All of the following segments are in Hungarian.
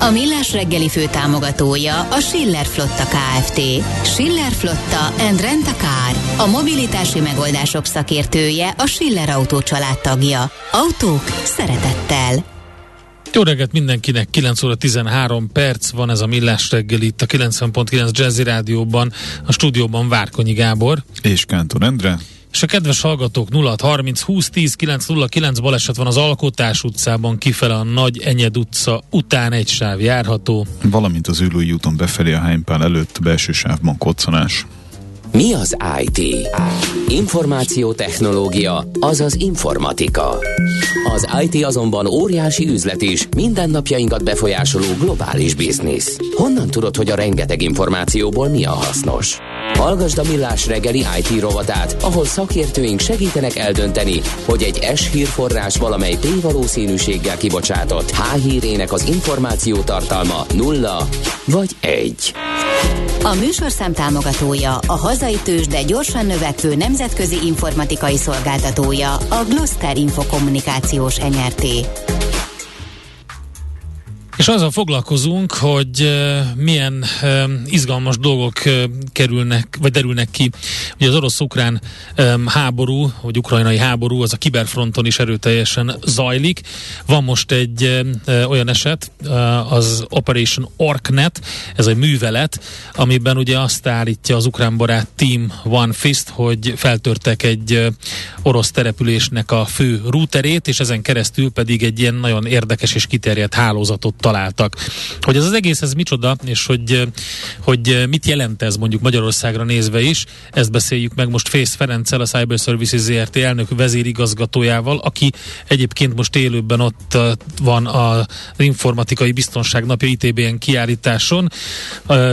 A Millás reggeli fő támogatója a Schiller Flotta KFT. Schiller Flotta and Rent a Car. A mobilitási megoldások szakértője a Schiller Autó tagja. Autók szeretettel. Jó reggelt mindenkinek, 9 óra 13 perc van ez a Millás reggel itt a 90.9 Jazzy Rádióban, a stúdióban Várkonyi Gábor. És Kántor Endre. És a kedves hallgatók 0 30 20 10 909 baleset van az Alkotás utcában kifele a Nagy Enyed utca után egy sáv járható. Valamint az Ülői úton befelé a Heimpál előtt belső sávban koccanás. Mi az IT? Információtechnológia, azaz informatika. Az IT azonban óriási üzlet is, mindennapjainkat befolyásoló globális biznisz. Honnan tudod, hogy a rengeteg információból mi a hasznos? Hallgasd a Millás reggeli IT rovatát, ahol szakértőink segítenek eldönteni, hogy egy S hírforrás valamely P valószínűséggel kibocsátott H hírének az információ tartalma nulla vagy egy. A műsorszám támogatója, a hazai tős, de gyorsan növekvő nemzetközi informatikai szolgáltatója, a Gloster Infokommunikációs NRT. És azzal foglalkozunk, hogy milyen izgalmas dolgok kerülnek, vagy derülnek ki. Ugye az orosz-ukrán háború, vagy ukrajnai háború, az a kiberfronton is erőteljesen zajlik. Van most egy olyan eset, az Operation Orknet, ez egy művelet, amiben ugye azt állítja az ukrán barát Team One Fist, hogy feltörtek egy orosz településnek a fő routerét, és ezen keresztül pedig egy ilyen nagyon érdekes és kiterjedt hálózatot találtak. Hogy ez az egész, ez micsoda, és hogy, hogy mit jelent ez mondjuk Magyarországra nézve is, ezt beszéljük meg most Fész Ferenccel, a Cyber Services ZRT elnök vezérigazgatójával, aki egyébként most élőben ott van az informatikai biztonság napja ITBN kiállításon.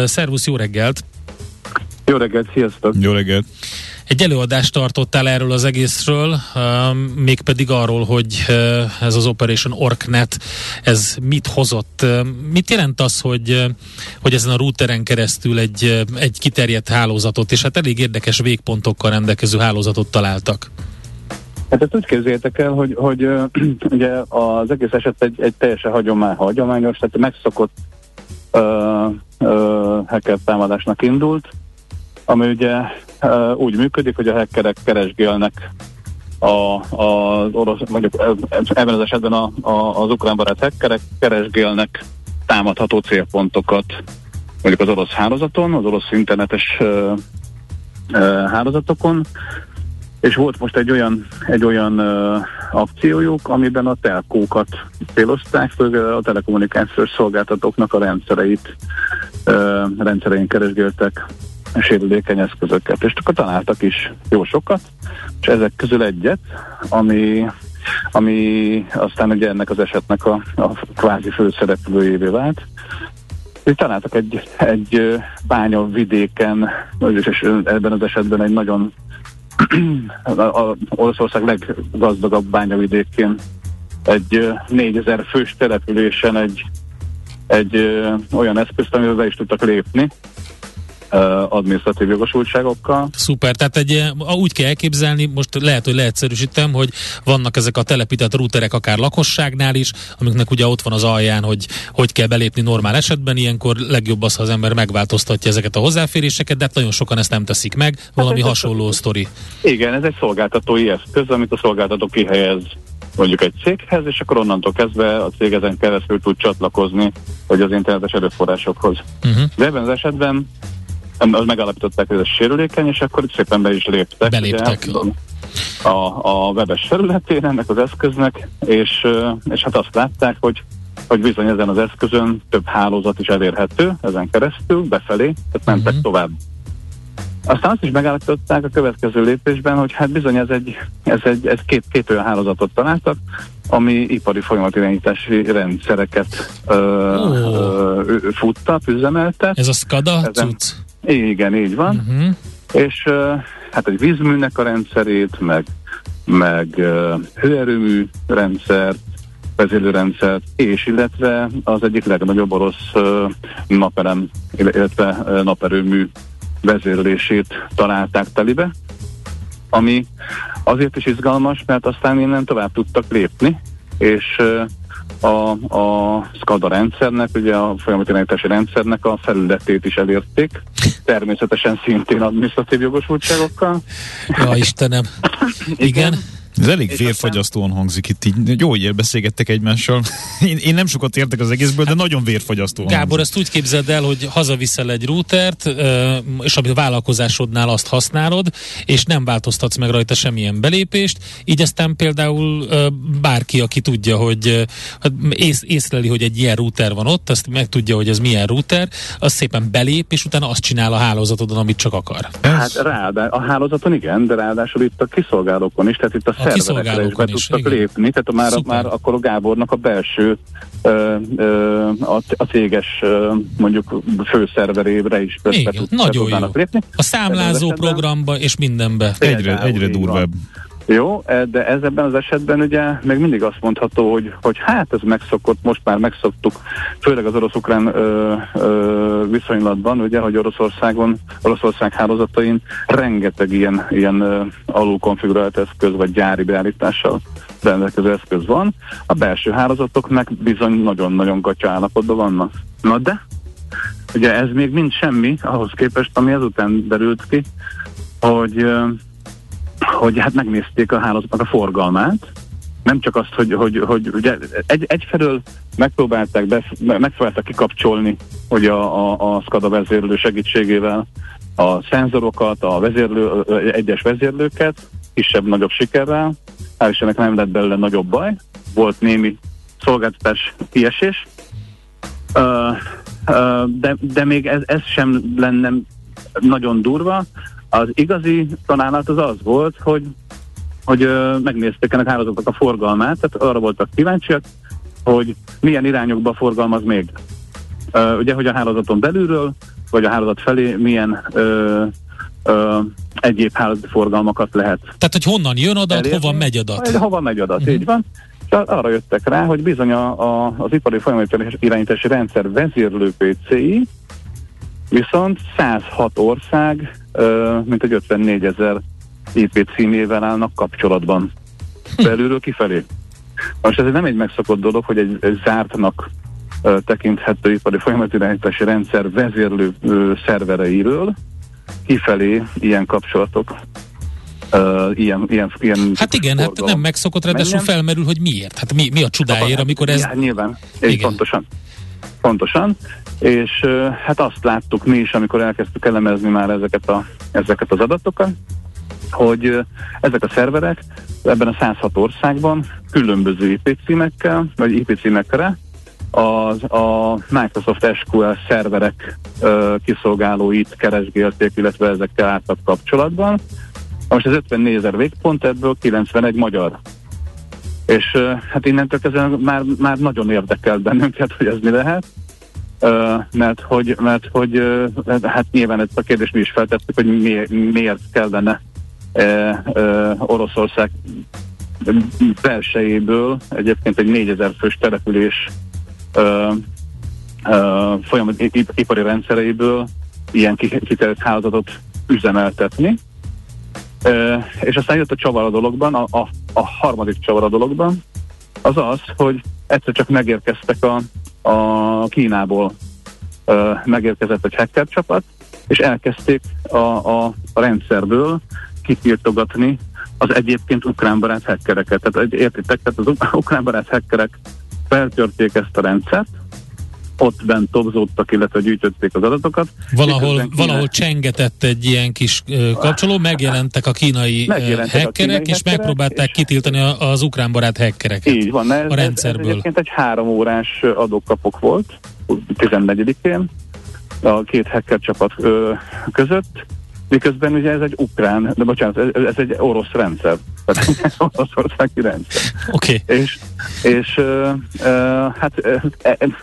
Szervusz, jó reggelt! Jó reggelt, sziasztok! Jó reggelt! Egy előadást tartottál erről az egészről, uh, mégpedig arról, hogy uh, ez az Operation Orknet, ez mit hozott. Uh, mit jelent az, hogy, uh, hogy ezen a routeren keresztül egy, egy kiterjedt hálózatot, és hát elég érdekes végpontokkal rendelkező hálózatot találtak? Hát ezt úgy képzeljétek el, hogy, hogy ugye az egész eset egy, egy teljesen hagyomány, hagyományos, tehát megszokott uh, uh, hacker támadásnak indult, ami ugye úgy működik, hogy a hackerek keresgélnek a, a, az orosz, mondjuk ebben az esetben a, a, az ukrán barát hackerek keresgélnek támadható célpontokat mondjuk az orosz hálózaton, az orosz internetes uh, uh, hálózatokon, és volt most egy olyan, egy olyan uh, akciójuk, amiben a telkókat célozták, főleg a telekommunikációs szolgáltatóknak a rendszereit, uh, rendszerein keresgéltek sérülékeny eszközöket, és akkor találtak is jó sokat, és ezek közül egyet, ami, ami aztán ugye ennek az esetnek a, a kvázi főszereplőjévé vált, és találtak egy, egy bánya vidéken, és ebben az esetben egy nagyon a Oroszország leggazdagabb bányavidékén egy 4000 fős településen egy, egy olyan eszközt, amivel be is tudtak lépni, adminisztratív jogosultságokkal. Szuper, tehát egy, úgy kell elképzelni, most lehet, hogy leegyszerűsítem, hogy vannak ezek a telepített routerek akár lakosságnál is, amiknek ugye ott van az alján, hogy hogy kell belépni normál esetben, ilyenkor legjobb az, ha az ember megváltoztatja ezeket a hozzáféréseket, de hát nagyon sokan ezt nem teszik meg, valami hát hasonló sztori. Igen, ez egy szolgáltatói eszköz, amit a szolgáltató kihelyez mondjuk egy céghez, és akkor onnantól kezdve a cég ezen keresztül tud csatlakozni, hogy az internetes erőforrásokhoz. Uh-huh. De ebben az esetben megállapították, hogy ez sérülékeny, és akkor szépen be is léptek. Beléptek. Ugye, a, a webes felületén ennek az eszköznek, és, és hát azt látták, hogy hogy bizony ezen az eszközön több hálózat is elérhető ezen keresztül, befelé, tehát mentek uh-huh. tovább. Aztán azt is megállapították a következő lépésben, hogy hát bizony ez egy, ez egy ez két, két olyan hálózatot találtak, ami ipari folyamatirányítási rendszereket ö, oh. ö, futtat, üzemeltet. Ez a SCADA ezen, cucc? Igen, így van. Uh-huh. És uh, hát egy vízműnek a rendszerét, meg, meg uh, hőerőmű rendszert, vezérlőrendszert, és illetve az egyik legnagyobb orosz uh, naperem, illetve uh, naperőmű vezérlését találták telibe, ami azért is izgalmas, mert aztán innen tovább tudtak lépni, és uh, a, a SCADA rendszernek, ugye a folyamatirányítási rendszernek a felületét is elérték, természetesen szintén adminisztratív jogosultságokkal. Ja, Istenem. Igen. Ez elég vérfagyasztóan hangzik itt így. Jó, hogy beszélgettek egymással. Én, én nem sokat értek az egészből, de nagyon vérfagyasztóan Gábor, hangzik. ezt úgy képzeld el, hogy hazaviszel egy routert, és a vállalkozásodnál azt használod, és nem változtatsz meg rajta semmilyen belépést, így aztán például bárki, aki tudja, hogy hát ész, észleli, hogy egy ilyen router van ott, azt meg tudja, hogy ez milyen router, az szépen belép, és utána azt csinál a hálózatodon, amit csak akar. Hát ráadá, a hálózaton igen, de ráadásul itt a kiszolgálókon is, tehát itt a, A szerverekre is be kiszolgálókon is, tudtak igen. lépni, tehát már, Szuper. már akkor a Gábornak a belső ö, ö, a, a céges ö, mondjuk főszerverére is be, be, Igen, tud, be nagyon jó. tudnának lépni. A számlázó programba és mindenbe. Egyre, egyre így van. Jó, e, de ez ebben az esetben ugye még mindig azt mondható, hogy, hogy hát ez megszokott, most már megszoktuk, főleg az orosz-ukrán ö, ö, viszonylatban, ugye, hogy Oroszországon, Oroszország hálózatain rengeteg ilyen, ilyen ö, alul konfigurált eszköz, vagy gyári beállítással rendelkező eszköz van. A belső hálózatok meg bizony nagyon-nagyon gatya állapotban vannak. Na de, ugye ez még mind semmi ahhoz képest, ami ezután derült ki, hogy hogy hát megnézték a hálózatnak a forgalmát, nem csak azt, hogy, hogy, hogy ugye egy, egyfelől megpróbálták, be, megpróbálták kikapcsolni hogy a, a, a SCADA vezérlő segítségével a szenzorokat, a vezérlő, egyes vezérlőket, kisebb-nagyobb sikerrel. Hál' Istennek nem lett belőle nagyobb baj. Volt némi szolgáltatás kiesés. Uh, uh, de, de még ez, ez sem lenne nagyon durva. Az igazi találat az az volt, hogy, hogy ö, megnézték ennek a hálózatnak a forgalmát, tehát arra voltak kíváncsiak, hogy milyen irányokba forgalmaz még. Ö, ugye, hogy a hálózaton belülről, vagy a hálózat felé milyen ö, ö, egyéb hálózati forgalmakat lehet Tehát, hogy honnan jön adat, elérni. hova megy adat. Hova megy adat, Mhm. így van. És ar- arra jöttek rá, hogy bizony a, a, az ipari folyamatos irányítási rendszer vezérlő PCI viszont 106 ország, mint egy 54 ezer IP címével állnak kapcsolatban. Belülről kifelé. Most ez nem egy megszokott dolog, hogy egy, egy zártnak tekinthető ipari folyamatirányítási rendszer vezérlő szervereiről kifelé ilyen kapcsolatok Uh, ilyen, ilyen, ilyen Hát igen, hát forgalom nem megszokott, ráadásul felmerül, hogy miért. Hát mi, mi a csodáért, amikor ez... Ja, nyilván, Igen. pontosan. Pontosan. És hát azt láttuk mi is, amikor elkezdtük elemezni már ezeket, a, ezeket az adatokat, hogy ezek a szerverek ebben a 106 országban különböző IP címekkel, vagy IP címekre az, a Microsoft SQL szerverek uh, kiszolgálóit keresgélték, illetve ezekkel álltak kapcsolatban. Most ez 54 ezer végpont, ebből 91 magyar. És uh, hát innentől kezdve már, már nagyon érdekelt bennünket, hogy ez mi lehet. Mert hogy, mert hogy hát nyilván ezt a kérdést mi is feltettük, hogy mi, miért kellene Oroszország belsejéből egyébként egy 4000 fős település folyamat ip- ipari rendszereiből ilyen kitelt hálózatot üzemeltetni. És aztán jött a csavar a dologban, a, a, a harmadik csavar a dologban, az az, hogy egyszer csak megérkeztek a, a Kínából uh, megérkezett egy hacker csapat, és elkezdték a, a, rendszerből kitiltogatni az egyébként ukránbarát hackereket. Tehát értitek, tehát az uk- ukránbarát hackerek feltörték ezt a rendszert, ott bent tobzódtak, illetve gyűjtötték az adatokat. Valahol, Kína- valahol csengetett egy ilyen kis kapcsoló, megjelentek a kínai Megjelentek a hackerek, kínai és hackerek, megpróbálták és- kitiltani a- az ukrán barát hackereket. Így van, ez, a ez, ez rendszerből. egyébként egy három órás adókapok volt, 14-én, a két hacker csapat között, miközben ugye ez egy ukrán, de bocsánat, ez, ez egy orosz rendszer. Tehát Oroszországi rendszer. Oké. Okay. És, és ö, ö, hát ö,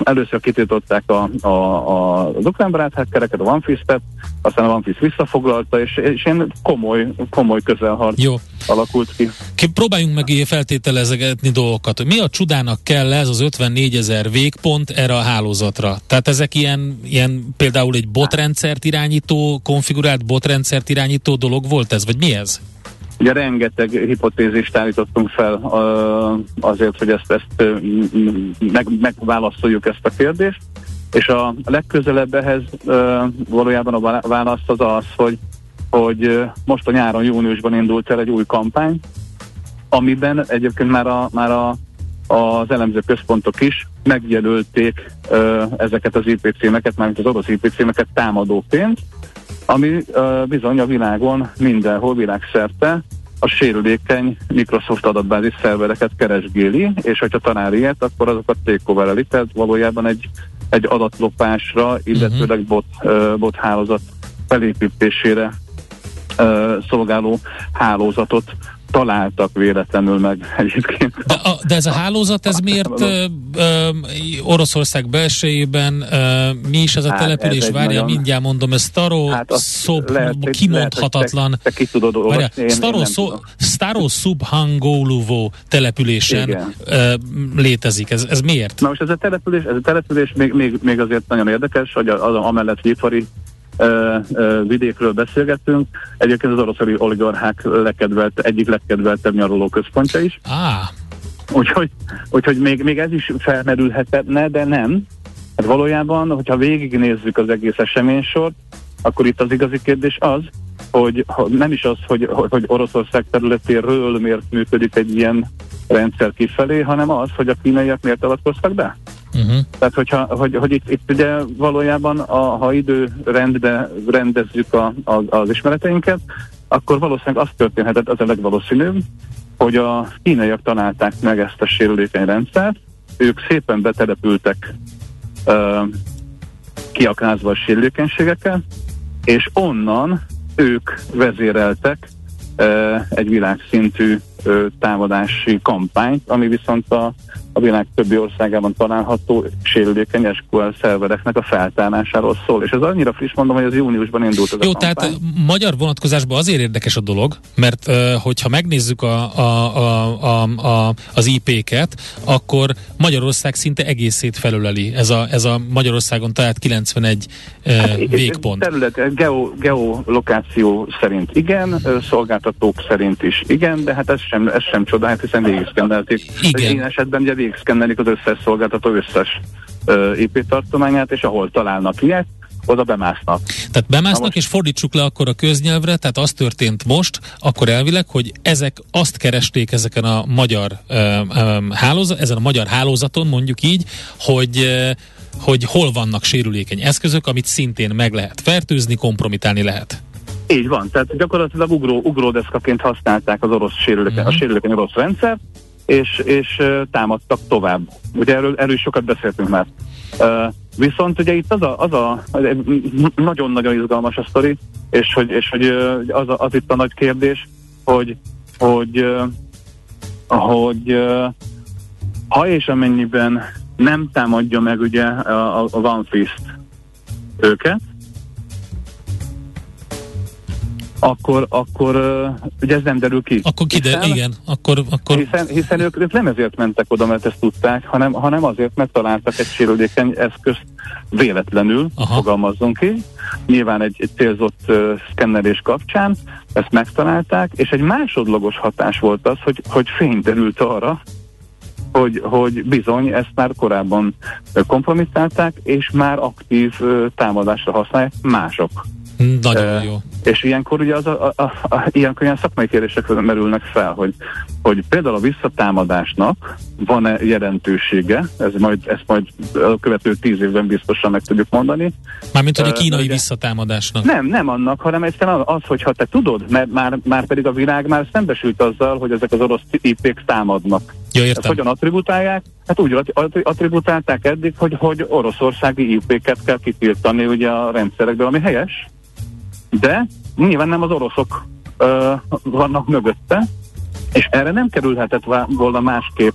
először kitiltották a, a, a, az ukrán barát hackereket, a OneFist-et, aztán a OneFist visszafoglalta, és, és én komoly, komoly közelharc Jó. alakult ki. Ki, próbáljunk meg feltételezetni dolgokat. Mi a csudának kell ez az 54 ezer végpont erre a hálózatra? Tehát ezek ilyen, ilyen például egy botrendszert irányító, konfigurált botrendszert irányító dolog volt ez, vagy mi ez? Ugye rengeteg hipotézist állítottunk fel azért, hogy ezt, ezt meg, megválaszoljuk ezt a kérdést, és a legközelebb ehhez valójában a válasz az az, hogy, hogy most a nyáron, júniusban indult el egy új kampány, amiben egyébként már, a, már a, az elemző központok is megjelölték ezeket az IP címeket, mármint az orosz IP címeket támadóként, ami bizony a világon mindenhol világszerte a sérülékeny Microsoft adatbázis szervereket keresgéli, és hogyha talál ilyet, akkor azokat takeover tehát valójában egy, egy adatlopásra, illetőleg mhm. bot, uh, bot hálózat felépítésére uh, szolgáló hálózatot találtak véletlenül meg egyébként. De, a, de ez a hálózat, ez miért ö, ö, Oroszország belsejében, ö, mi is ez a hát település? Várja, nagyon... mindjárt mondom, ez Staro hát Szob, lehet, kimondhatatlan. Lehet, te, te ki tudod olvasni, Várja, Staro, szó, Staro Subhangoluvo településen ö, létezik. Ez, ez miért? Na most ez a település, ez a település még, még, még azért nagyon érdekes, hogy az, amellett ipari vidékről beszélgetünk. Egyébként az orosz oligarchák lekedvelt, egyik legkedveltebb nyaraló központja is. Ah. Úgyhogy, úgyhogy még, még ez is felmerülhetne, de nem. Hát valójában, hogyha végignézzük az egész eseménysort, akkor itt az igazi kérdés az, hogy nem is az, hogy, hogy Oroszország területéről miért működik egy ilyen rendszer kifelé, hanem az, hogy a kínaiak miért avatkoztak be. Uh-huh. Tehát, hogyha, hogy, hogy itt, itt ugye valójában, a, ha időrendbe rendezzük a, a, az ismereteinket, akkor valószínűleg az történhetett, az a legvalószínűbb, hogy a kínaiak találták meg ezt a sérülékeny rendszert, ők szépen betelepültek uh, kiaknázva a sérülékenységekkel, és onnan ők vezéreltek uh, egy világszintű uh, támadási kampányt, ami viszont a a világ többi országában található sérülékeny SQL szervereknek a feltárásáról szól. És ez annyira friss mondom, hogy az júniusban indult az Jó, a tehát magyar vonatkozásban azért érdekes a dolog, mert hogyha megnézzük a, a, a, a, a, az IP-ket, akkor Magyarország szinte egészét felöleli ez a, ez a Magyarországon talált 91 uh, hát, végpont. Terület, geo, geolokáció szerint igen, szolgáltatók szerint is igen, de hát ez sem, ez sem csodál, hiszen végigszkendelték. Igen. Én esetben ugye végigszkennelik az összes szolgáltató összes uh, IP tartományát, és ahol találnak ilyet, oda bemásznak. Tehát bemásznak, most... és fordítsuk le akkor a köznyelvre, tehát az történt most, akkor elvileg, hogy ezek azt keresték ezeken a magyar uh, um, hálózat, ezen a magyar hálózaton, mondjuk így, hogy hogy hol vannak sérülékeny eszközök, amit szintén meg lehet fertőzni, kompromitálni lehet. Így van, tehát gyakorlatilag ugró, ugródeszkaként használták az orosz sérülékeny, uh-huh. a sérülékeny orosz rendszer, és, és támadtak tovább. Ugye erről, erről is sokat beszéltünk már. Viszont ugye itt az a, az a nagyon-nagyon izgalmas a sztori, és hogy, és hogy az, a, az itt a nagy kérdés, hogy, hogy, hogy ha és amennyiben nem támadja meg ugye a, a OneFist őket, akkor, akkor ugye ez nem derül ki. Akkor kiderül, igen. Akkor, akkor... Hiszen, hiszen ők, ők nem ezért mentek oda, mert ezt tudták, hanem, hanem azért, mert találtak egy sérülékeny eszközt véletlenül, Aha. fogalmazzunk ki. Nyilván egy, egy célzott uh, szkennelés kapcsán ezt megtalálták, és egy másodlagos hatás volt az, hogy, hogy fény derült arra, hogy, hogy bizony ezt már korábban kompromittálták, és már aktív uh, támadásra használják mások. Nagyon uh, jó. És ilyenkor ugye az a, a, a, a, ilyenkor ilyen szakmai kérdések merülnek fel, hogy, hogy például a visszatámadásnak van-e jelentősége, ez majd, ezt majd a követő tíz évben biztosan meg tudjuk mondani. Mármint, hogy a kínai uh, visszatámadásnak. Nem, nem annak, hanem egyszerűen az, hogyha te tudod, mert már, már pedig a világ már szembesült azzal, hogy ezek az orosz IP-k támadnak. Ja, értem. hogyan attributálják? Hát úgy attributálták eddig, hogy, hogy oroszországi IP-ket kell kitiltani ugye a rendszerekből, ami helyes, de nyilván nem az oroszok ö, vannak mögötte, És erre nem kerülhetett volna másképp,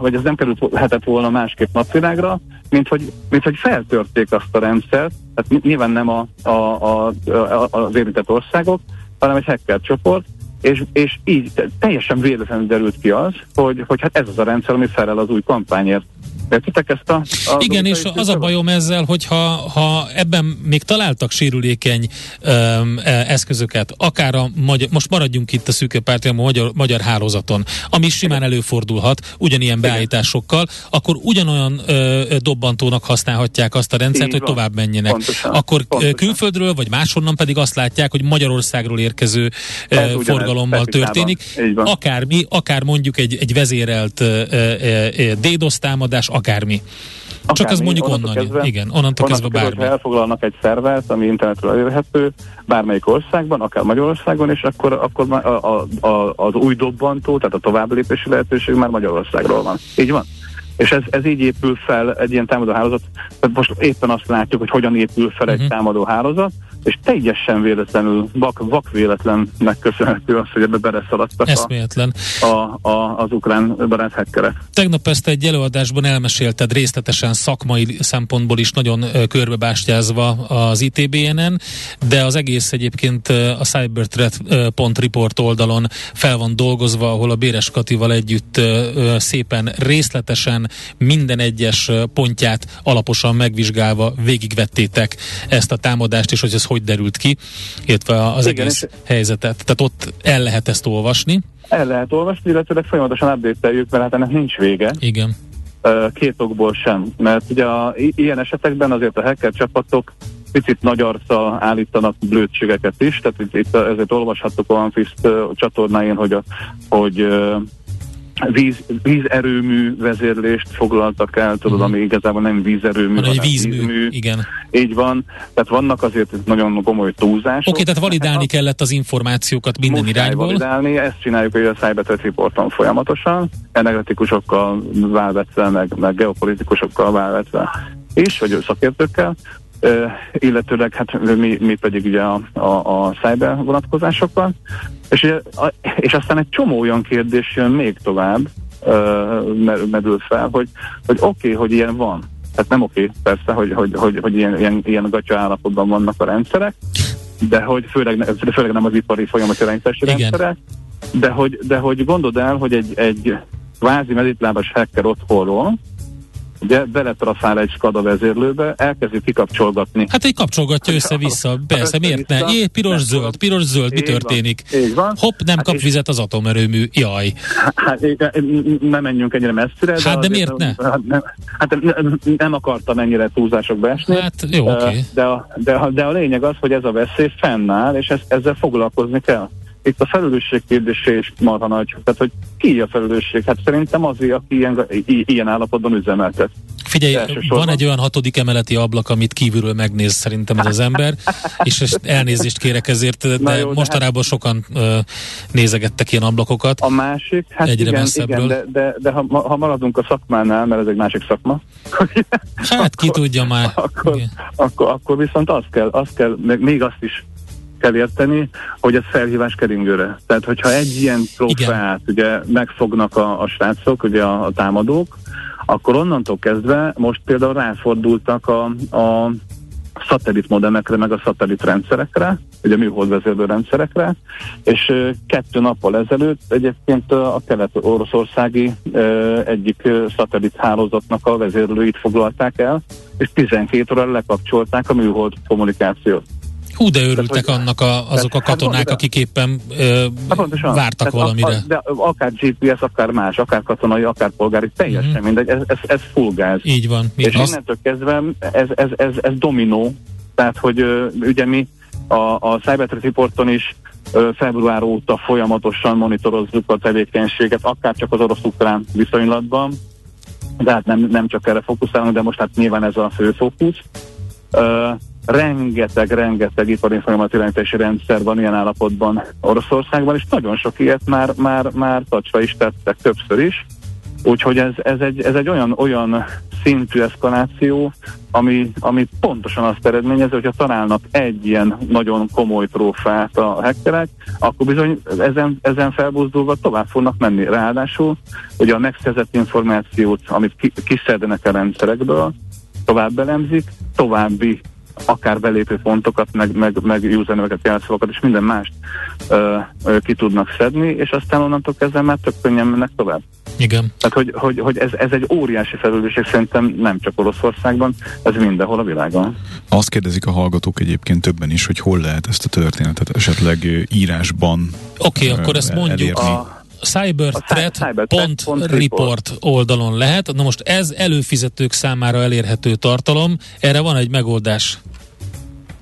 vagy ez nem kerülhetett volna másképp napvilágra, mint hogy, mint hogy feltörték azt a rendszert, tehát nyilván nem a, a, a, a, az érintett országok, hanem egy hacker csoport, és, és így teljesen véletlenül derült ki az, hogy, hogy hát ez az a rendszer, ami felel az új kampányért. Értitek ezt a... a Igen, és az a bajom ezzel, hogy ha, ha ebben még találtak sérülékeny öm, e, eszközöket, akár a magyar, most maradjunk itt a szűke a magyar, magyar hálózaton, ami simán előfordulhat ugyanilyen beállításokkal, akkor ugyanolyan ö, dobbantónak használhatják azt a rendszert, Így hogy van. tovább menjenek. Pontosan, akkor pontosan. külföldről, vagy máshonnan pedig azt látják, hogy Magyarországról érkező ö, forgalommal történik. Akármi, akár mondjuk egy, egy vezérelt DDoS támadás, akármi. Akármi, Csak az mondjuk onnan, kezdve, igen, onnantól kezdve bármi. Kezdve, elfoglalnak egy szervert, ami internetről elérhető, bármelyik országban, akár Magyarországon, és akkor, akkor a, a, a, az új dobbantó, tehát a továbblépési lehetőség már Magyarországról van. Így van? És ez, ez így épül fel egy ilyen támadó hálózat. Tehát most éppen azt látjuk, hogy hogyan épül fel egy uh-huh. támadó hálózat, és teljesen véletlenül, vak, vak véletlennek köszönhető az, hogy ebbe beleszaladtak a, a, a, az ukrán barát hackerek. Tegnap ezt egy előadásban elmesélted részletesen szakmai szempontból is nagyon körbebástyázva az ITBN-en, de az egész egyébként a cyberthreat.report oldalon fel van dolgozva, ahol a Béres Katival együtt szépen részletesen minden egyes pontját alaposan megvizsgálva végigvettétek ezt a támadást, és hogy ez hogy derült ki, illetve az Igen, egész helyzetet. Tehát ott el lehet ezt olvasni. El lehet olvasni, illetve folyamatosan update mert hát ennek nincs vége. Igen. Két okból sem, mert ugye a, ilyen esetekben azért a hacker csapatok picit nagy arccal állítanak blödségeket is, tehát itt, itt ezért olvashattuk a Anfist csatornáin, hogy, a, hogy víz, vízerőmű vezérlést foglaltak el, tudod, uh-huh. ami igazából nem vízerőmű, hanem vízmű, vízmű. Igen. Így van. Tehát vannak azért nagyon komoly túlzások. Oké, okay, tehát validálni hát, kellett az információkat minden Muszáj irányból. validálni, ezt csináljuk hogy a Cyberthreat Reporton folyamatosan, energetikusokkal válvetve, meg, meg geopolitikusokkal válvetve is, vagy szakértőkkel, illetőleg hát mi, mi pedig ugye a, a, a cyber vonatkozásokkal. És, ugye, a, és aztán egy csomó olyan kérdés jön még tovább, uh, merül fel, hogy, hogy oké, okay, hogy ilyen van. Hát nem oké, okay, persze, hogy, hogy, hogy, hogy ilyen, ilyen, ilyen gatya állapotban vannak a rendszerek, de hogy főleg, főleg nem az ipari folyamatjelentési rendszerek, de hogy, de hogy gondold el, hogy egy, egy kvázi meditlábas hacker otthonról, ugye beletraszál egy SCADA vezérlőbe, elkezdi kikapcsolgatni. Hát egy kapcsolgatja össze-vissza, persze, miért ne? Jé, piros-zöld, piros-zöld, mi történik? Van, Hopp, nem hát kap vizet az atomerőmű, jaj. Hát nem menjünk ennyire messzire. Hát de, de miért ne? Nem, hát nem, nem akartam ennyire túlzásokba esni. Hát jó, oké. Okay. De, a, de, a, de a lényeg az, hogy ez a veszély fennáll, és ezt, ezzel foglalkozni kell itt a felelősség kérdése is marha nagy. Tehát, hogy ki a felelősség? Hát szerintem azért, aki ilyen, ilyen állapotban üzemeltet. Figyelj, van egy olyan hatodik emeleti ablak, amit kívülről megnéz szerintem ez az ember, és elnézést kérek ezért, de jó, mostanában hát... sokan uh, nézegettek ilyen ablakokat. A másik, hát Egyre igen, igen de, de, de ha, ha maradunk a szakmánál, mert ez egy másik szakma. hát ki tudja már. Akkor, akkor, akkor viszont azt kell, azt kell, még azt is kell érteni, hogy ez felhívás keringőre. Tehát, hogyha egy ilyen profát ugye megfognak a, a srácok, ugye a, a támadók, akkor onnantól kezdve most például ráfordultak a, a szatellit modemekre, meg a szatellit rendszerekre, ugye műholdvezérlő rendszerekre, és kettő nappal ezelőtt egyébként a kelet-oroszországi egyik szatellit hálózatnak a vezérlőit foglalták el, és 12 óra lekapcsolták a műhold kommunikációt. Hú, de örültek tehát, annak a, azok a hát katonák, hát, akik éppen ö, hát pontosan, vártak tehát valamire. A, de akár GPS, akár más, akár katonai, akár polgári, teljesen mm-hmm. mindegy, ez, ez, ez full gáz. Így van. És az... innentől kezdve ez, ez, ez, ez dominó, tehát hogy ö, ugye mi a, a Cyber Reporton is ö, február óta folyamatosan monitorozzuk a tevékenységet, akár csak az orosz-ukrán viszonylatban, de hát nem, nem csak erre fókuszálunk, de most hát nyilván ez a fő fókusz. Rengeteg, rengeteg ipari irányítási rendszer van ilyen állapotban Oroszországban, és nagyon sok ilyet már, már, már tacsra is tettek többször is. Úgyhogy ez, ez, egy, ez egy olyan, olyan szintű eszkaláció, ami, ami pontosan azt eredményezi, hogyha találnak egy ilyen nagyon komoly trófát a hackerek, akkor bizony ezen, ezen felbuzdulva tovább fognak menni. Ráadásul ugye a megszerzett információt, amit ki, kiszednek a rendszerekből, tovább elemzik, további akár belépő pontokat, meg, meg, meg userneveket, jelszavakat és minden mást ö, ö, ki tudnak szedni, és aztán onnantól kezdve már tök könnyen mennek tovább. Igen. Tehát, hogy, hogy, hogy ez, ez egy óriási felelősség szerintem nem csak Oroszországban, ez mindenhol a világon. Azt kérdezik a hallgatók egyébként többen is, hogy hol lehet ezt a történetet esetleg írásban Oké, okay, akkor ezt mondjuk. Elérni. A, cyberthreat.report oldalon lehet. Na most ez előfizetők számára elérhető tartalom, erre van egy megoldás.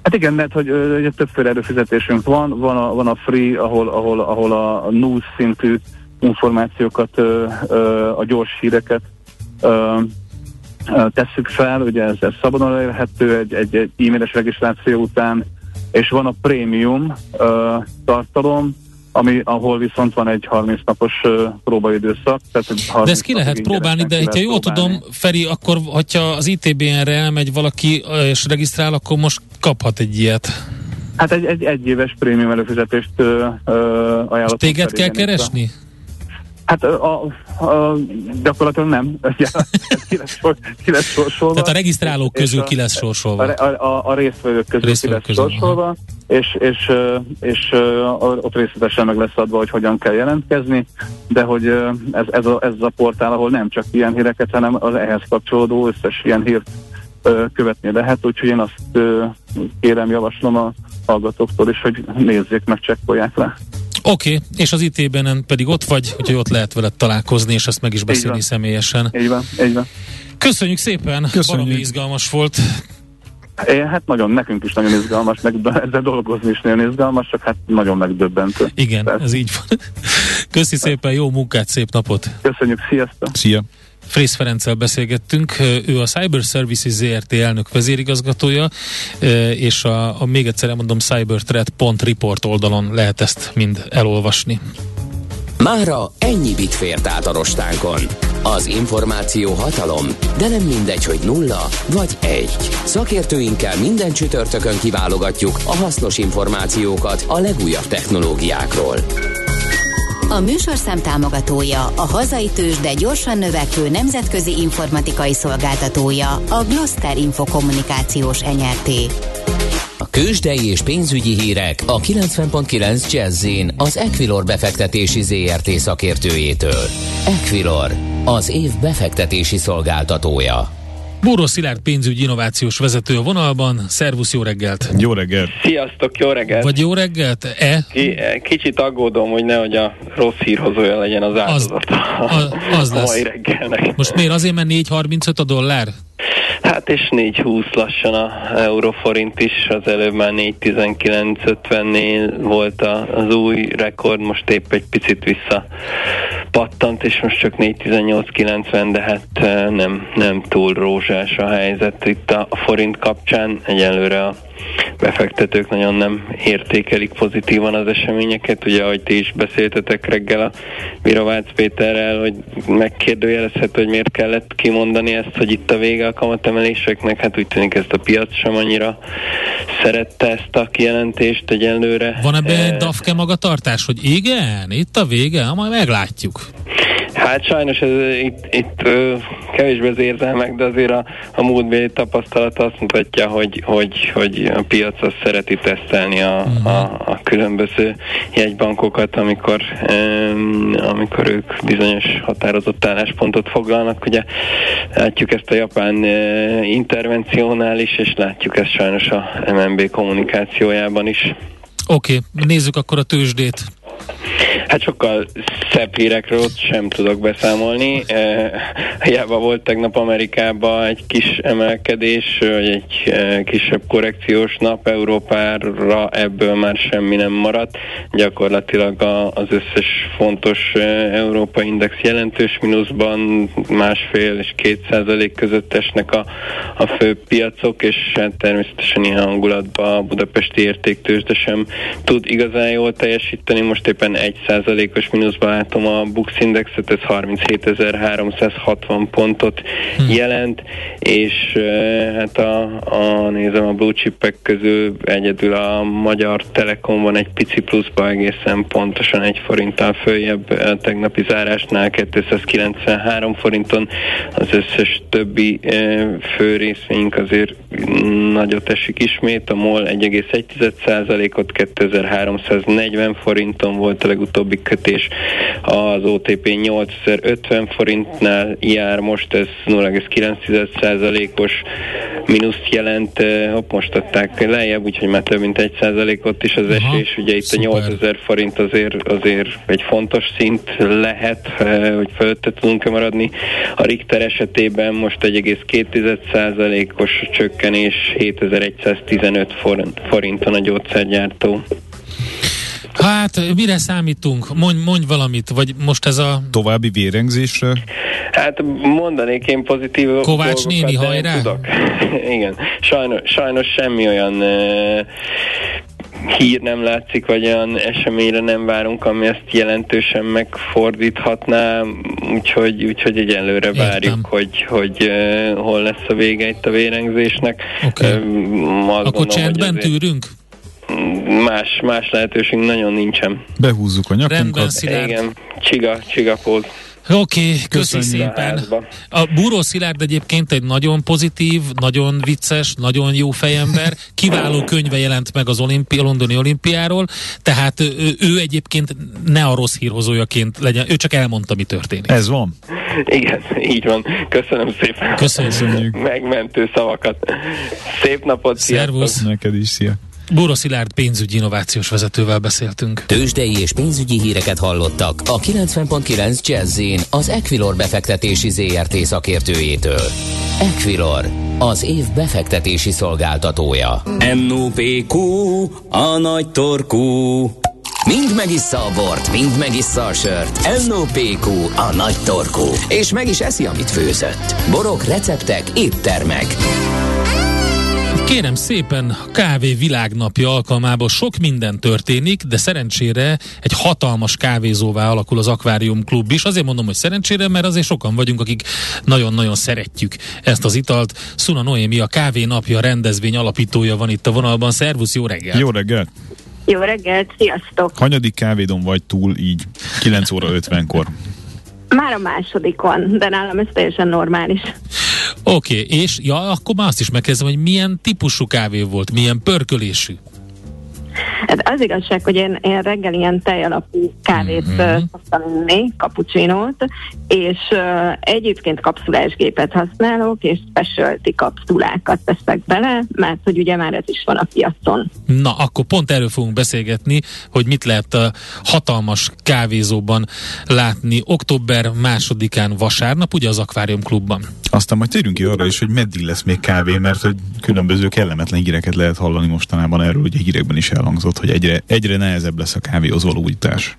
Hát igen, mert hogy ugye többféle előfizetésünk van, van a, van a free, ahol, ahol, ahol a null szintű információkat, ö, ö, a gyors híreket ö, ö, tesszük fel, ugye ez, ez szabadon elérhető egy, egy, egy e-mailes regisztráció után, és van a prémium ö, tartalom, ami, ahol viszont van egy 30 napos uh, próbaidőszak. Tehát de ezt ki lehet próbálni, de ha jól tudom, Feri, akkor hogyha az ITBN-re elmegy valaki és regisztrál, akkor most kaphat egy ilyet. Hát egy, egy, egy éves prémium előfizetést uh, ajánlott. Téged kell keresni? Hát a, a, a, gyakorlatilag nem. ki, lesz sor, ki lesz sorsolva. Tehát a regisztrálók közül a, ki lesz sorsolva. A, a, a, a résztvevők közül résztvevők ki lesz közül, sorsolva, és, és, és ott részletesen meg lesz adva, hogy hogyan kell jelentkezni, de hogy ez, ez, a, ez a portál, ahol nem csak ilyen híreket, hanem az ehhez kapcsolódó összes ilyen hírt követni lehet, úgyhogy én azt kérem, javaslom a hallgatóktól is, hogy nézzék meg, csekkolják le. Oké, okay, és az IT-ben pedig ott vagy, úgyhogy ott lehet veled találkozni, és ezt meg is beszélni így személyesen. Így van, így van. Köszönjük szépen, Köszönjük. valami izgalmas volt. É, hát nagyon, nekünk is nagyon izgalmas, meg ezzel dolgozni is nagyon izgalmas, csak hát nagyon megdöbbentő. Igen, Persze. ez így van. Köszi szépen, jó munkát, szép napot! Köszönjük, sziasztok! Szia! Frész Ferenccel beszélgettünk, ő a Cyber Services ZRT elnök vezérigazgatója, és a, a még egyszer elmondom cyberthreat.report oldalon lehet ezt mind elolvasni. Mára ennyi bit fért át a rostánkon. Az információ hatalom, de nem mindegy, hogy nulla vagy egy. Szakértőinkkel minden csütörtökön kiválogatjuk a hasznos információkat a legújabb technológiákról. A műsorszám támogatója, a hazai tős, de gyorsan növekvő nemzetközi informatikai szolgáltatója, a Gloster Infokommunikációs enyerté. A kősdei és pénzügyi hírek a 90.9 jazz az Equilor befektetési ZRT szakértőjétől. Equilor, az év befektetési szolgáltatója. Búró Szilárd pénzügyi innovációs vezető a vonalban. Szervusz, jó reggelt! Jó reggelt! Sziasztok, jó reggelt! Vagy jó reggelt? E? Ki, kicsit aggódom, hogy nehogy a rossz hírhozója legyen az áldozat az, az, az lesz. mai reggelnek. Most miért azért, mert 4.35 a dollár? Hát és 4.20 lassan a euróforint is, az előbb már 4.19.50-nél volt az új rekord, most épp egy picit vissza pattant, és most csak 4.18.90, de hát nem, nem túl rózsás a helyzet itt a forint kapcsán. Egyelőre a befektetők nagyon nem értékelik pozitívan az eseményeket. Ugye, ahogy ti is beszéltetek reggel a Virovácz Péterrel, hogy megkérdőjelezhető, hogy miért kellett kimondani ezt, hogy itt a vége a kamatemeléseknek. Hát úgy tűnik ezt a piac sem annyira szerette ezt a kijelentést egyelőre. Van ebben e... DAFKE magatartás, hogy igen, itt a vége, majd meglátjuk. Hát sajnos ez, itt, itt kevésbé az érzelmek, de azért a, a múltbéli tapasztalat azt mutatja, hogy, hogy, hogy a piac azt szereti tesztelni a, uh-huh. a, a különböző jegybankokat, amikor, ö, amikor ők bizonyos határozott álláspontot foglalnak. Ugye látjuk ezt a japán ö, intervenciónál is, és látjuk ezt sajnos a MNB kommunikációjában is. Oké, okay, nézzük akkor a tőzsdét. Hát sokkal szebb hírekről sem tudok beszámolni. E, hiába volt tegnap Amerikában egy kis emelkedés, vagy egy e, kisebb korrekciós nap, Európára ebből már semmi nem maradt. Gyakorlatilag az összes fontos e, Európa Index jelentős mínuszban másfél és két százalék között esnek a, a fő piacok, és hát természetesen ilyen hangulatban a budapesti értéktős, de sem tud igazán jól teljesíteni. Most éppen egy százalékos mínuszban látom a Bux Indexet, ez 37.360 pontot hm. jelent, és hát a, a, nézem a blue chipek közül egyedül a Magyar Telekom van egy pici pluszba egészen pontosan egy forinttal följebb tegnapi zárásnál 293 forinton, az összes többi fő részvényünk azért nagyot esik ismét, a MOL 1,1%-ot 2340 forinton volt a legutóbbi kötés, az OTP 8050 forintnál jár most, ez 0,9%-os mínuszt jelent, hopp, most adták lejjebb, úgyhogy már több mint 1%-ot is az Aha, esés, ugye itt szuper. a 8000 forint azért, azért egy fontos szint lehet, hogy fölötte tudunk-e maradni. A Richter esetében most 1,2%-os csökkenés, 7115 forint, forinton a gyógyszergyártó. Hát, mire számítunk? Mondj, mondj valamit, vagy most ez a... További vérengzésre? Hát mondanék én pozitív Kovács néni, hajrá? Tudok. Igen, sajnos, sajnos semmi olyan uh, hír nem látszik, vagy olyan eseményre nem várunk, ami ezt jelentősen megfordíthatná, úgyhogy, úgyhogy egyelőre Értem. várjuk, hogy, hogy uh, hol lesz a vége itt a vérengzésnek. Okay. Uh, Akkor gondolom, csendben tűrünk? Más, más lehetőség nagyon nincsen. Behúzzuk a nyakunkat. Rendben. Igen, csiga, csiga póz. Oké, okay, köszi szépen. A Búró Szilárd egyébként egy nagyon pozitív, nagyon vicces, nagyon jó fejember. Kiváló könyve jelent meg az olimpi, a londoni olimpiáról, tehát ő, ő egyébként ne a rossz hírhozójaként legyen, ő csak elmondta, mi történik. Ez van. Igen, így van. Köszönöm szépen. Köszönjük. Megmentő szavakat. Szép napot, Szervusz. Neked is, szia. Búró Szilárd pénzügyi innovációs vezetővel beszéltünk. Tőzsdei és pénzügyi híreket hallottak a 90.9 jazz az Equilor befektetési ZRT szakértőjétől. Equilor, az év befektetési szolgáltatója. NOPQ, a nagy torkú. Mind megissza a bort, mind megissza a sört. NOPQ, a nagy torkú. És meg is eszi, amit főzött. Borok, receptek, éttermek. Kérem szépen, a kávé világnapja alkalmából sok minden történik, de szerencsére egy hatalmas kávézóvá alakul az Aquarium Klub is. Azért mondom, hogy szerencsére, mert azért sokan vagyunk, akik nagyon-nagyon szeretjük ezt az italt. Szuna Noémi, a kávé napja rendezvény alapítója van itt a vonalban. Szervusz, jó reggelt! Jó reggelt! Jó reggelt, sziasztok! Hanyadik kávédon vagy túl így 9 óra 50-kor? Már a másodikon, de nálam ez teljesen normális. Oké, okay, és ja, akkor már azt is megkezdem, hogy milyen típusú kávé volt, milyen pörkölésű. Hát az igazság, hogy én, én reggel ilyen tejalapú kávét mm-hmm. szoktam inni, kapucsinót, és uh, egyébként kapszulás gépet használok, és specialty kapszulákat teszek bele, mert hogy ugye már ez is van a piacon. Na, akkor pont erről fogunk beszélgetni, hogy mit lehet a hatalmas kávézóban látni október másodikán vasárnap, ugye az Aquarium Klubban. Aztán majd térjünk ki arra is, hogy meddig lesz még kávé, mert hogy különböző kellemetlen híreket lehet hallani mostanában erről, a hírekben is elhangzott, hogy egyre, egyre nehezebb lesz a kávéhoz való újítás.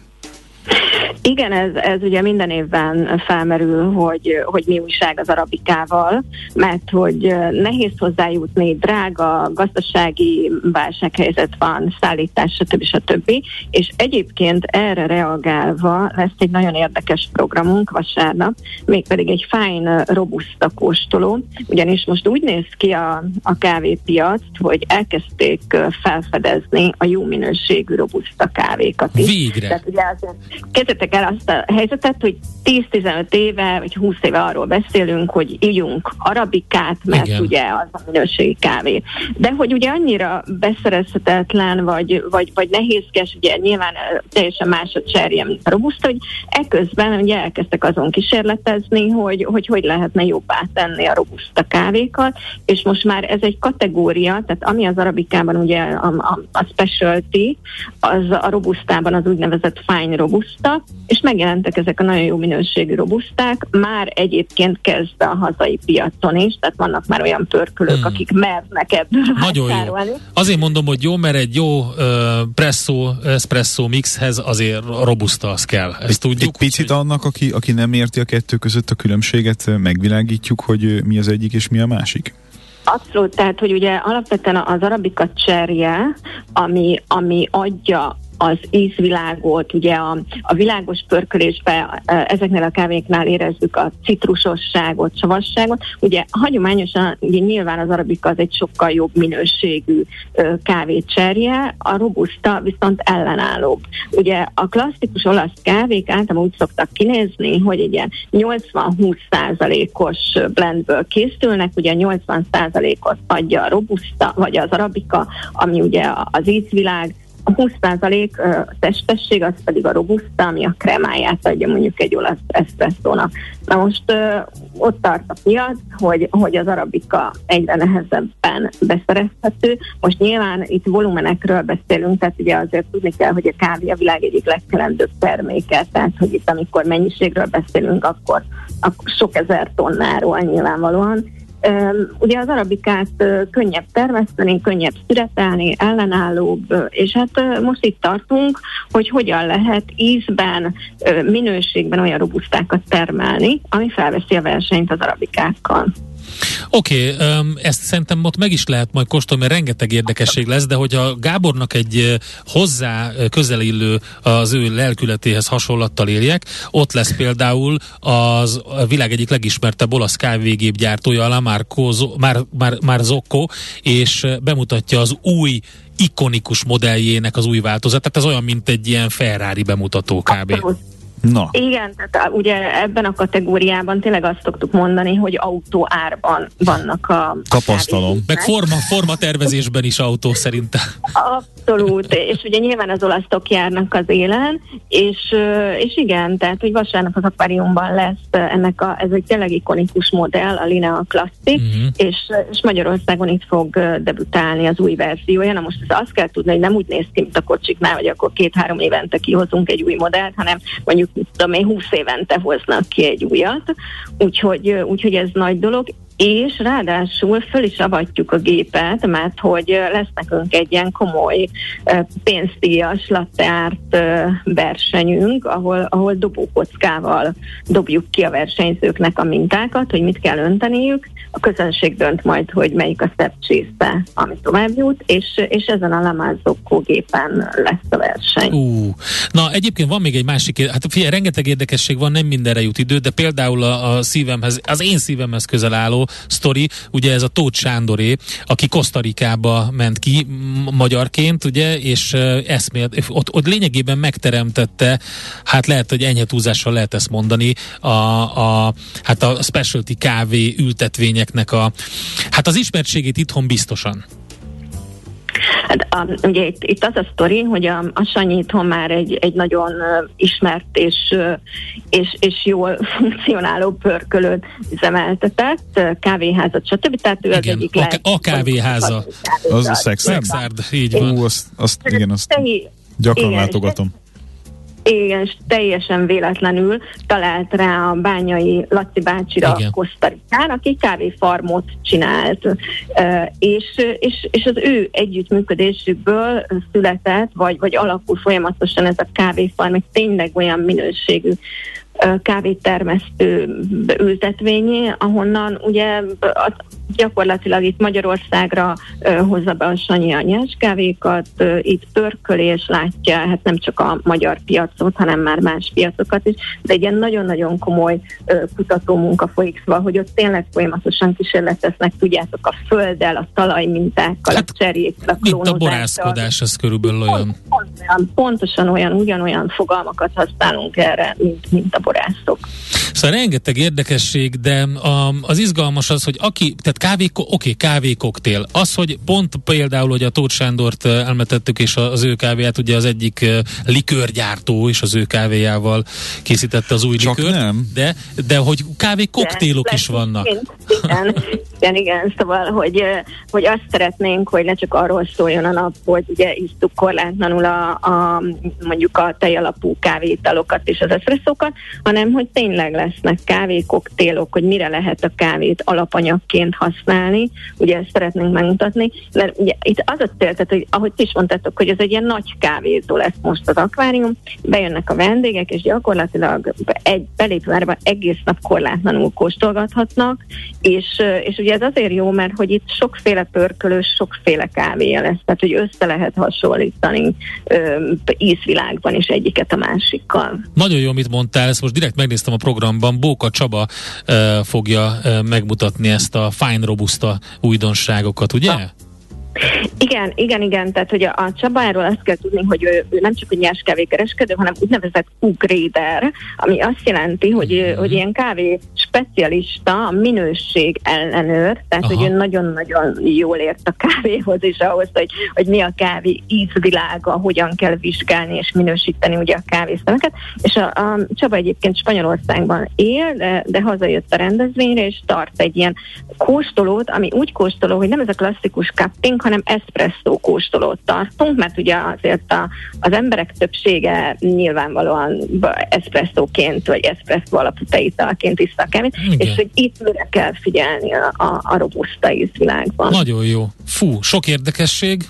Igen, ez, ez ugye minden évben felmerül, hogy, hogy mi újság az arabikával, mert hogy nehéz hozzájutni, drága, gazdasági válsághelyzet van, szállítás, stb. stb. És egyébként erre reagálva lesz egy nagyon érdekes programunk vasárnap, mégpedig egy fine robusta kóstoló, ugyanis most úgy néz ki a, a kávépiac, hogy elkezdték felfedezni a jó minőségű robusta kávékat is. Végre! Tehát ugye azért kezdetek el azt a helyzetet, hogy 10-15 éve, vagy 20 éve arról beszélünk, hogy ígyunk arabikát, mert Igen. ugye az a minőségi kávé. De hogy ugye annyira beszerezhetetlen, vagy, vagy, vagy nehézkes, ugye nyilván teljesen más a cserje, mint a robusta, hogy eközben ugye elkezdtek azon kísérletezni, hogy hogy, hogy lehetne jobbá tenni a robusta kávékat, és most már ez egy kategória, tehát ami az arabikában ugye a, a, a specialty, az a robustában az úgynevezett fine robusta, és megjelentek ezek a nagyon jó minőségű robuszták, már egyébként kezd a hazai piacon is, tehát vannak már olyan pörkölők, hmm. akik mernek ebből Nagyon jó. Azért mondom, hogy jó, mert egy jó uh, presszó, espresso mixhez azért robuszta az kell. Ezt tudjuk. Egy picit hogy... annak, aki, aki nem érti a kettő között a különbséget, megvilágítjuk, hogy mi az egyik és mi a másik? Abszolút, tehát hogy ugye alapvetően az arabika cserje, ami, ami adja az ízvilágot, ugye a, a világos pörkölésbe ezeknél a kávéknál érezzük a citrusosságot, savasságot. Ugye hagyományosan ugye nyilván az arabika az egy sokkal jobb minőségű kávécserje, a robusta viszont ellenállóbb. Ugye a klasszikus olasz kávék általában úgy szoktak kinézni, hogy egy 80-20 százalékos blendből készülnek, ugye 80 százalékot adja a robusta, vagy az arabika, ami ugye az ízvilág, a 20% testesség, az pedig a robusta, ami a kremáját adja mondjuk egy olasz eszpresszónak. Na most ott tart a piac, hogy, hogy az arabika egyre nehezebben beszerezhető. Most nyilván itt volumenekről beszélünk, tehát ugye azért tudni kell, hogy a kávé a világ egyik legkelendőbb terméke, tehát hogy itt amikor mennyiségről beszélünk, akkor, akkor sok ezer tonnáról nyilvánvalóan Ugye az arabikát könnyebb termeszteni, könnyebb szüretelni, ellenállóbb, és hát most itt tartunk, hogy hogyan lehet ízben, minőségben olyan robusztákat termelni, ami felveszi a versenyt az arabikákkal. Oké, okay, ezt szerintem ott meg is lehet majd kóstolni, mert rengeteg érdekesség lesz, de hogyha Gábornak egy hozzá közelillő az ő lelkületéhez hasonlattal éljek, ott lesz például az a világ egyik legismertebb olasz kávégép gyártója, a Marco, Mar, Mar, Marzocco, és bemutatja az új ikonikus modelljének az új változatát. Ez olyan, mint egy ilyen Ferrari bemutató kb. Abszolút. Na. Igen, tehát ugye ebben a kategóriában tényleg azt szoktuk mondani, hogy autó árban vannak a Tapasztalom. Meg forma, forma tervezésben is autó szerintem. Abszolút, és ugye nyilván az olasztok járnak az élen, és, és igen, tehát hogy vasárnap az akváriumban lesz ennek a, ez egy tényleg ikonikus modell, a Linea Classic, uh-huh. és, és Magyarországon itt fog debütálni az új verziója. Na most azt kell tudni, hogy nem úgy néz ki, mint a kocsiknál, hogy akkor két-három évente kihozunk egy új modellt, hanem mondjuk tudom én, 20 évente hoznak ki egy újat, úgyhogy, úgyhogy ez nagy dolog, és ráadásul föl is avatjuk a gépet, mert hogy lesz nekünk egy ilyen komoly pénzdíjas latteárt versenyünk, ahol, ahol dobókockával dobjuk ki a versenyzőknek a mintákat, hogy mit kell önteniük, a közönség dönt majd, hogy melyik a szebb csésze, ami tovább jut, és, és ezen a lemázokó gépen lesz a verseny. Uh, na egyébként van még egy másik, hát figyelj, rengeteg érdekesség van, nem mindenre jut idő, de például a, a szívemhez, az én szívemhez közel álló sztori, ugye ez a Tóth Sándoré, aki Kosztarikába ment ki magyarként, ugye, és eszmélt, ott, ott lényegében megteremtette, hát lehet, hogy enyhe túlzással lehet ezt mondani, a, a, hát a specialty kávé ültetvényeknek a, hát az ismertségét itthon biztosan. Hát, a, ugye itt, itt az a sztori, hogy a, a Sanyi itthon már egy, egy nagyon uh, ismert és, uh, és, és jól funkcionáló pörkölőt üzemeltetett, uh, kávéházat, stb. Tehát ő igen, az egyik a, leg... A kávéháza. Az a Szexárd, így van. Ú, azt, azt, igen, azt gyakran igen, látogatom. Igen, és teljesen véletlenül talált rá a bányai Laci bácsira Kosztarikán, aki kávéfarmot csinált, és, és, és az ő együttműködésükből született, vagy, vagy alakul folyamatosan ez a kávéfarm, egy tényleg olyan minőségű kávétermesztő ültetvényé, ahonnan ugye az gyakorlatilag itt Magyarországra uh, hozza be a Sanyi a nyerskávékat, uh, itt pörkölés látja, hát nem csak a magyar piacot, hanem már más piacokat is, de egy ilyen nagyon-nagyon komoly uh, kutatómunka folyik, szóval, hogy ott tényleg folyamatosan kísérleteznek, tudjátok, a földdel, a talajmintákkal, hát, a cserjékkel, a Mint a borászkodás, ez körülbelül olyan. Pont, pont, pontosan olyan, ugyanolyan fogalmakat használunk erre, mint, mint a borászok. Szóval rengeteg érdekesség, de a, az izgalmas az, hogy aki, tehát kávé, oké, okay, kávékoktél. Az, hogy pont például, hogy a Tóth Sándort elmetettük, és az ő kávéját, ugye az egyik likörgyártó is az ő kávéjával készítette az új Csak likört. nem. De, de hogy kávé koktélok is vannak. Igen, igen, igen, szóval, hogy, hogy azt szeretnénk, hogy ne csak arról szóljon a nap, hogy ugye isztuk korlátlanul a, a mondjuk a tejalapú kávétalokat és az eszpresszókat, hanem hogy tényleg lesznek kávékoktélok, hogy mire lehet a kávét alapanyagként használni. Ugye ezt szeretnénk megmutatni, mert ugye itt az a cél, tehát, hogy ahogy is mondtátok, hogy ez egy ilyen nagy kávézó lesz most az akvárium, bejönnek a vendégek, és gyakorlatilag egy belépőárban egész nap korlátlanul kóstolgathatnak, és, és ugye ez azért jó, mert hogy itt sokféle pörkölős, sokféle kávéja lesz, tehát hogy össze lehet hasonlítani ö, ízvilágban is egyiket a másikkal. Nagyon jó, amit mondtál, ezt most direkt megnéztem a programban, Bóka Csaba ö, fogja ö, megmutatni ezt a Fine Robusta újdonságokat, ugye? Ha. Igen, igen, igen, tehát hogy a, a Csabáról azt kell tudni, hogy ő, ő nem csak egy nyers kávékereskedő, hanem úgynevezett ugréder, ami azt jelenti, hogy, mm-hmm. hogy ilyen kávé specialista, a minőség ellenőr, tehát Aha. hogy ő nagyon-nagyon jól ért a kávéhoz, és ahhoz, hogy, hogy mi a kávé ízvilága, hogyan kell vizsgálni és minősíteni ugye a kávészemeket, és a, a Csaba egyébként Spanyolországban él, de, de hazajött a rendezvényre, és tart egy ilyen kóstolót, ami úgy kóstoló, hogy nem ez a klasszikus cupping, hanem eszpresszó kóstolót tartunk, mert ugye azért a, az emberek többsége nyilvánvalóan eszpresszóként vagy eszpresszó alapú teitalként iszta a kávét, és hogy itt mire kell figyelni a, a, a robusta ízvilágban. Nagyon jó. Fú, sok érdekesség.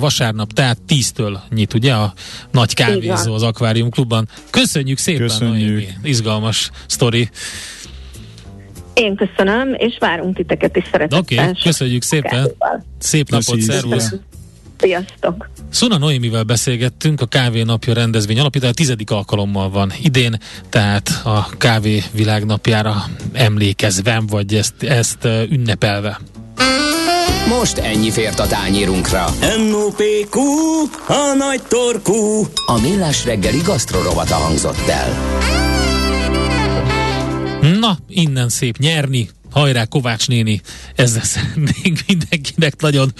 Vasárnap, tehát tíztől nyit, ugye, a nagy kávézó az Akvárium Klubban. Köszönjük szépen, Köszönjük. izgalmas sztori. Én köszönöm, és várunk titeket is szeretettel. Oké, okay, köszönjük szépen. Szép napot, szervusz. Sziasztok! Szuna Noémivel beszélgettünk, a Kávé Napja rendezvény alapító, tizedik alkalommal van idén, tehát a Kávé Világnapjára emlékezve, vagy ezt, ezt ünnepelve. Most ennyi fért a tányírunkra. M.O.P.Q. A nagy torkú. A millás reggeli gasztrorovata hangzott el. Na, innen szép nyerni, hajrá Kovács néni, ezzel szeretnénk mindenkinek nagyon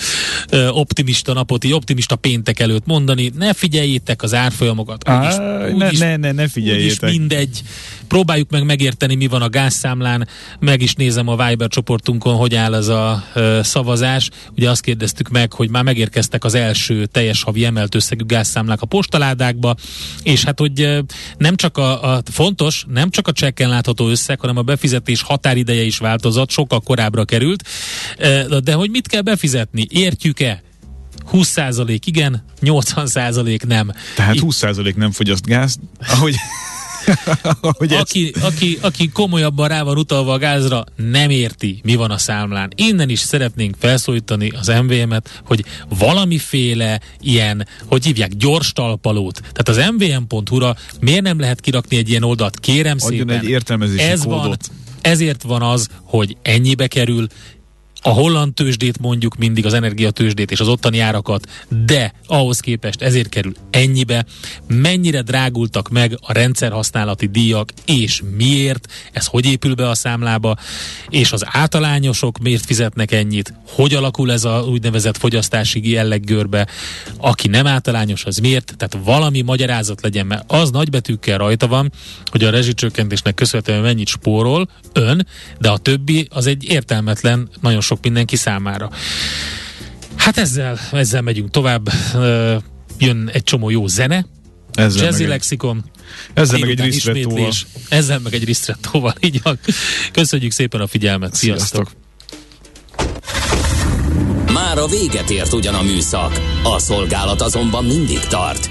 ö, optimista napot, így optimista péntek előtt mondani. Ne figyeljétek az árfolyamokat. Úgyis, úgyis, ne, ne, ne, ne figyeljétek. Úgyis mindegy próbáljuk meg megérteni, mi van a gázszámlán, meg is nézem a Viber csoportunkon, hogy áll ez a ö, szavazás. Ugye azt kérdeztük meg, hogy már megérkeztek az első teljes havi emelt összegű gázszámlák a postaládákba, és hát, hogy nem csak a, a fontos, nem csak a csekken látható összeg, hanem a befizetés határideje is változott, sokkal korábbra került, de hogy mit kell befizetni? Értjük-e? 20% igen, 80% nem. Tehát 20% nem fogyaszt gáz, ahogy aki, aki, aki komolyabban rá van utalva a gázra, nem érti, mi van a számlán. Innen is szeretnénk felszólítani az MVM-et, hogy valamiféle ilyen, hogy hívják, gyors talpalót. Tehát az mvm.hu-ra miért nem lehet kirakni egy ilyen oldalt? Kérem Adjon szépen. egy értelmezési ez kódot. Van, ezért van az, hogy ennyibe kerül, a holland tőzsdét mondjuk mindig, az energiatőzsdét és az ottani árakat, de ahhoz képest ezért kerül ennyibe. Mennyire drágultak meg a rendszerhasználati díjak, és miért, ez hogy épül be a számlába, és az általányosok miért fizetnek ennyit, hogy alakul ez a úgynevezett fogyasztási jelleggörbe, aki nem általányos, az miért, tehát valami magyarázat legyen, mert az nagybetűkkel rajta van, hogy a rezsicsökkentésnek köszönhetően mennyit spórol ön, de a többi az egy értelmetlen, nagyon sok mindenki számára. Hát ezzel, ezzel megyünk tovább. Jön egy csomó jó zene, ezzel Jazzy Lexikon. Ezzel meg egy ristrettóval. Ezzel meg egy ristrettóval, így van. Köszönjük szépen a figyelmet. Sziasztok! Sziasztok. Már a véget ért ugyan a műszak. A szolgálat azonban mindig tart,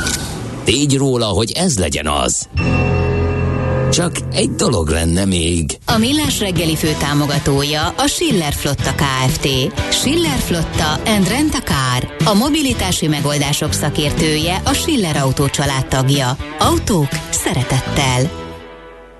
tégy róla, hogy ez legyen az. Csak egy dolog lenne még. A Millás reggeli fő támogatója a Schiller Flotta KFT. Schiller Flotta and Rent a Car. A mobilitási megoldások szakértője a Schiller Autó tagja. Autók szeretettel.